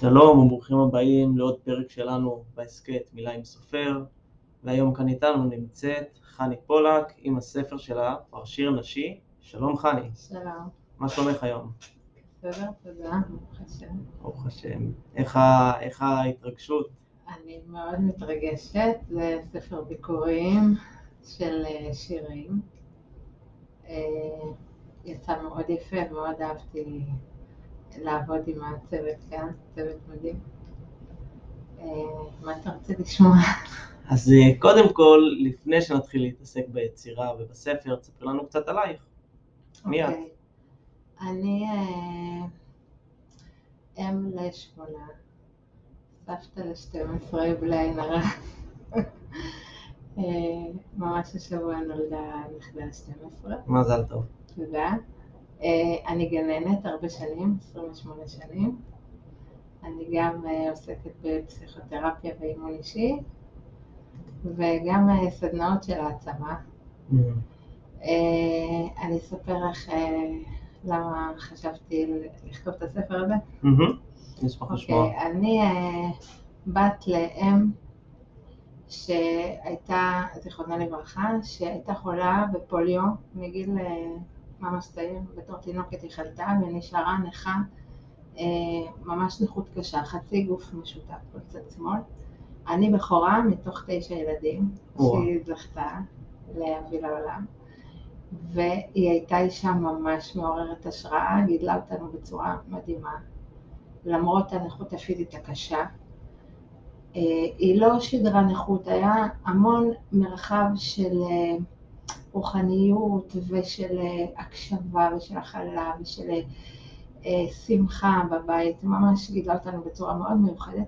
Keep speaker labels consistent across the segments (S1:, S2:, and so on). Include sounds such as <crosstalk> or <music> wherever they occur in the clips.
S1: שלום וברוכים הבאים לעוד פרק שלנו בהסכת מילה עם סופר והיום כאן איתנו נמצאת חני פולק עם הספר שלה, פרשיר נשי. שלום חני.
S2: שלום.
S1: מה שלומך היום?
S2: בסדר, תודה, ברוך השם.
S1: ברוך השם. איך. איך ההתרגשות?
S2: אני מאוד מתרגשת, זה ספר ביקורים של אה, שירים. אה, יצא מאוד יפה, מאוד אהבתי לעבוד עם הצוות כאן, צוות מדהים. אה, מה אתה רוצה לשמוע?
S1: אז אה, קודם כל, לפני שנתחיל להתעסק ביצירה ובספר, תספר לנו קצת עלייך. מי את?
S2: אוקיי. אני אה, אם לשמונה, סבתא ל-12 בלי עין הרע. ממש השבוע נולדה נכדה ל-12,
S1: מזל טוב.
S2: תודה. אה, אני גננת הרבה שנים, 28 שנים. אני גם אה, עוסקת בפסיכותרפיה ואימון אישי, וגם אה, סדנאות של העצמה.
S1: Mm.
S2: אני אספר לך למה חשבתי לכתוב את הספר הזה.
S1: נשמח לשמוע.
S2: אוקיי, אני אה, בת לאם שהייתה, זיכרונה לברכה, שהייתה חולה בפוליו מגיל ממש צעיר, בתור תינוקת היא חלתה ונשארה נכה, אה, ממש נכות קשה, חצי גוף משותק בצד שמאל. אני בכורה מתוך תשע ילדים. שהיא זכתה להביא לעולם. והיא הייתה אישה ממש מעוררת השראה, גידלה אותנו בצורה מדהימה, למרות הנכות הפיזית הקשה. אה, היא לא שידרה נכות, היה המון מרחב של אה, רוחניות ושל אה, הקשבה ושל הכלה ושל אה, שמחה בבית, ממש גידלה אותנו בצורה מאוד מיוחדת.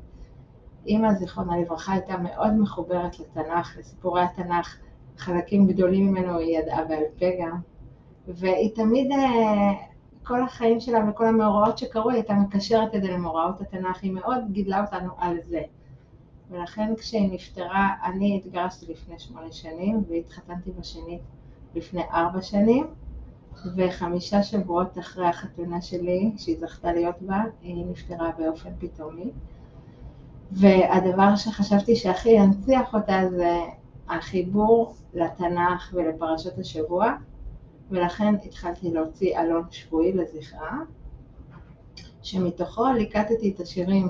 S2: אימא, זיכרונה לברכה, הייתה מאוד מחוברת לתנ"ך, לסיפורי התנ"ך, חלקים גדולים ממנו היא ידעה בעל פה גם, והיא תמיד, אה, כל החיים שלה וכל המאורעות שקרו, היא הייתה מקשרת את זה למאורעות התנ"ך, היא מאוד גידלה אותנו על זה. ולכן כשהיא נפטרה, אני התגרשתי לפני שמונה שנים והתחתנתי בשנית לפני ארבע שנים, וחמישה שבועות אחרי החתונה שלי, שהיא זכתה להיות בה, היא נפטרה באופן פתאומי. והדבר שחשבתי שהכי ינציח אותה זה החיבור לתנ"ך ולפרשות השבוע, ולכן התחלתי להוציא אלון שבועי לזכרה, שמתוכו ליקטתי את השירים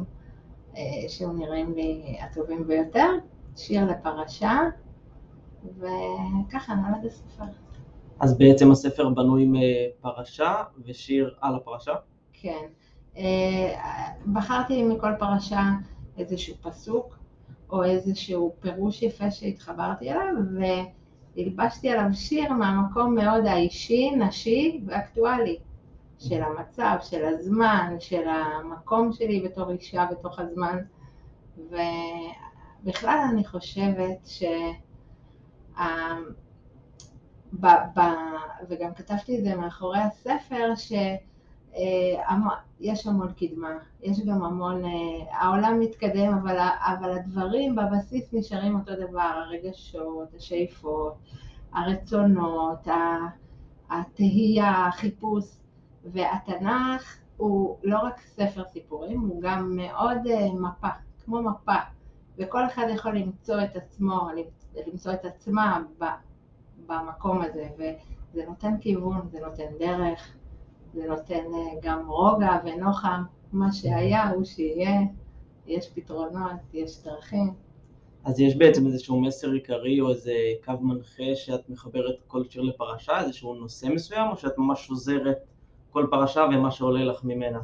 S2: אה, שנראים לי הטובים ביותר, שיר לפרשה, וככה נולד הספר.
S1: אז בעצם הספר בנוי מפרשה ושיר על הפרשה?
S2: כן. אה, בחרתי מכל פרשה איזשהו פסוק או איזשהו פירוש יפה שהתחברתי אליו והלבשתי עליו שיר מהמקום מאוד האישי, נשי ואקטואלי של המצב, של הזמן, של המקום שלי בתור אישה בתוך הזמן ובכלל אני חושבת ש... ה- ב- ב- וגם כתבתי את זה מאחורי הספר, שיש המון קדמה, יש גם המון, אה, העולם מתקדם, אבל, אבל הדברים בבסיס נשארים אותו דבר, הרגשות, השאיפות, הרצונות, התהייה, החיפוש, והתנ"ך הוא לא רק ספר סיפורים, הוא גם מאוד אה, מפה, כמו מפה, וכל אחד יכול למצוא את עצמו, למצוא את עצמה במקום הזה, וזה נותן כיוון, זה נותן דרך, זה נותן אה, גם רוגע ונוחם, מה שהיה הוא שיהיה, יש פתרונות, יש דרכים.
S1: אז יש בעצם איזשהו מסר עיקרי או איזה קו מנחה שאת מחברת כל שיר לפרשה, איזשהו נושא מסוים, או שאת ממש שוזרת כל פרשה ומה שעולה לך ממנה?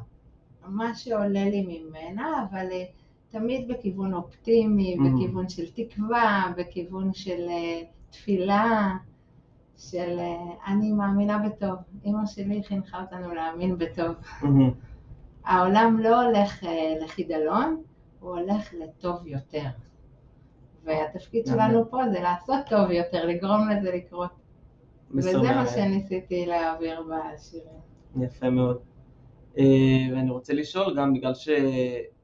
S2: מה שעולה לי ממנה, אבל אה, תמיד בכיוון אופטימי,
S1: Mhm.
S2: בכיוון של תקווה, בכיוון של אה, תפילה, של אה, אני מאמינה בטוב. אימא שלי חינכה אותנו להאמין בטוב.
S1: מהמם.
S2: העולם לא הולך אה, לחידלון, הוא הולך לטוב יותר. והתפקיד
S1: אמן.
S2: שלנו פה זה לעשות טוב יותר, לגרום לזה לקרות. וזה מה. שניסיתי להעביר בשירים.
S1: יפה מאוד. ואני רוצה לשאול גם, בגלל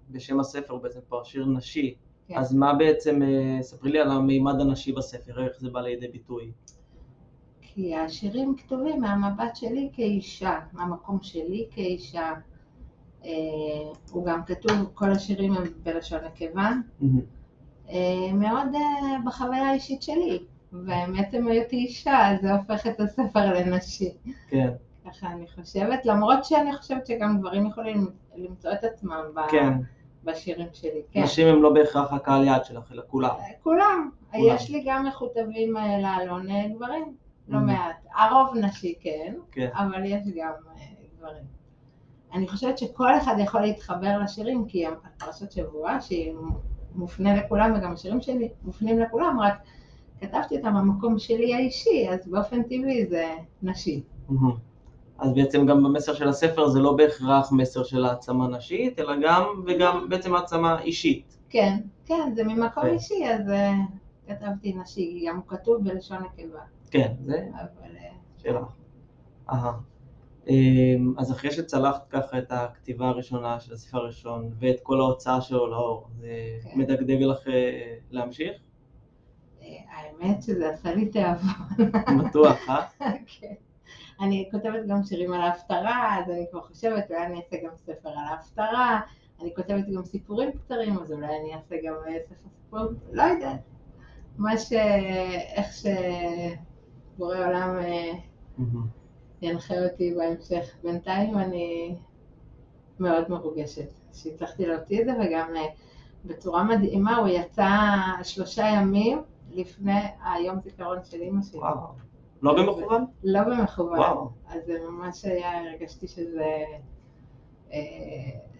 S1: שבשם הספר הוא בעצם פרשיר נשי,
S2: כן.
S1: אז מה בעצם, אה, ספרי לי על המימד הנשי בספר, איך זה בא לידי ביטוי.
S2: כי השירים כתובים מהמבט שלי כאישה, מהמקום שלי כאישה. אה, הוא גם כתוב, כל השירים הם בלשון נקבה. אה, מאוד אה, בחוויה האישית שלי, ומעצם היותי אישה, אז זה הופך את הספר לנשי.
S1: כן,
S2: ככה אני חושבת, למרות שאני חושבת שגם גברים יכולים למצוא את עצמם
S1: כן.
S2: בשירים שלי. כן.
S1: נשים הם לא בהכרח הקהל יעד שלך, אלא כולם.
S2: כולם.
S1: כולם.
S2: יש לי גם מכותבים אה, לעלון אה, גברים, לא
S1: Mhm.
S2: מעט. הרוב נשי כן,
S1: כן.
S2: אבל יש גם אה, גברים. אני חושבת שכל אחד יכול להתחבר לשירים, כי הפרשת שבוע, שהיא מופנה לכולם, וגם השירים שלי מופנים לכולם, רק כתבתי אותם במקום שלי האישי, אז באופן טבעי זה נשי.
S1: מהמם. אז בעצם גם במסר של הספר זה לא בהכרח מסר של העצמה נשית, אלא גם וגם בעצם העצמה אישית.
S2: כן, כן, זה ממקום
S1: יפה.
S2: אישי, אז אה, כתבתי נשי, גם הוא כתוב בלשון נקבה,
S1: כן, זה
S2: אבל אה,
S1: שלך. אהה. אמ, אז אחרי שצלחת ככה את הכתיבה הראשונה של הספר הראשון ואת כל ההוצאה שלו לאור, זה
S2: כן.
S1: מדגדג לך אה, להמשיך?
S2: האמת שזה עשה לי תיאבון.
S1: בטוח, אה? <laughs>
S2: כן. אני כותבת גם שירים על ההפטרה, אז אני כבר חושבת, אולי אני אעשה גם ספר על ההפטרה, אני כותבת גם סיפורים קצרים, אז אולי אני אעשה גם אה, ספר סיפורים, לא יודעת. מה ש... איך שבורא עולם אה,
S1: מהמם.
S2: ינחה אותי בהמשך. בינתיים אני מאוד מרוגשת שהצלחתי להוציא את זה, וגם אה, בצורה מדהימה, הוא יצא שלושה ימים לפני היום זיכרון של אימא שלי.
S1: וואו. לא במכוון?
S2: לא במכוון.
S1: וואו.
S2: אז זה ממש היה, הרגשתי שזה אה,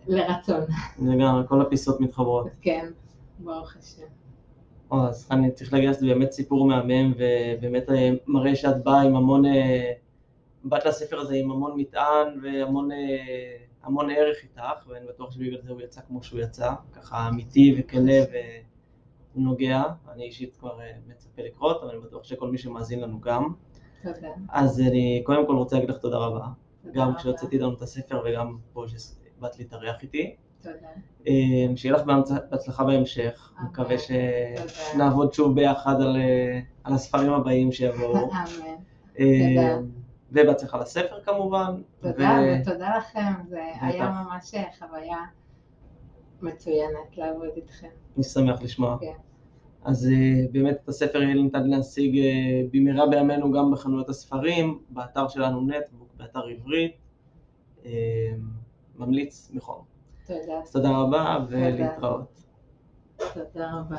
S2: לרצון.
S1: לגמרי, כל הפיסות מתחברות.
S2: כן, ברוך השם.
S1: או, אז אני צריך להגיד שזה באמת סיפור מהמם, ובאמת אה, מראה שאת באה עם המון, אה, באת לספר הזה עם המון מטען והמון המון ערך איתך, ואני בטוח שבגלל זה הוא יצא כמו שהוא יצא, ככה אמיתי וכנה ונוגע. אני אישית כבר מצפה לקרות, אבל אני בטוח שכל מי שמאזין לנו גם. אז אני קודם כל רוצה להגיד לך תודה רבה, גם. כשהוצאתי לנו את הספר וגם פה שבאת להתארח איתי.
S2: תודה.
S1: אה, שיהיה לך בהצ- בהצלחה בהמשך. מקווה. שנעבוד שוב ביחד על, אה, על הספרים הבאים שיבואו. <laughs>
S2: אמן.
S1: אה,
S2: תודה.
S1: ובהצלחה לספר כמובן.
S2: תודה,
S1: ו-
S2: ותודה לכם, זה היה
S1: בטח.
S2: ממש חוויה מצוינת לעבוד איתכם.
S1: אני שמח לשמוע.
S2: כן.
S1: אז אה, באמת את הספר יהיה ניתן להשיג אה, במהרה בימינו גם בחנויות הספרים, באתר שלנו נטבוק, באתר עברית. אה, ממליץ בחום.
S2: תודה.
S1: אז תודה רבה ולהתראות.
S2: תודה רבה.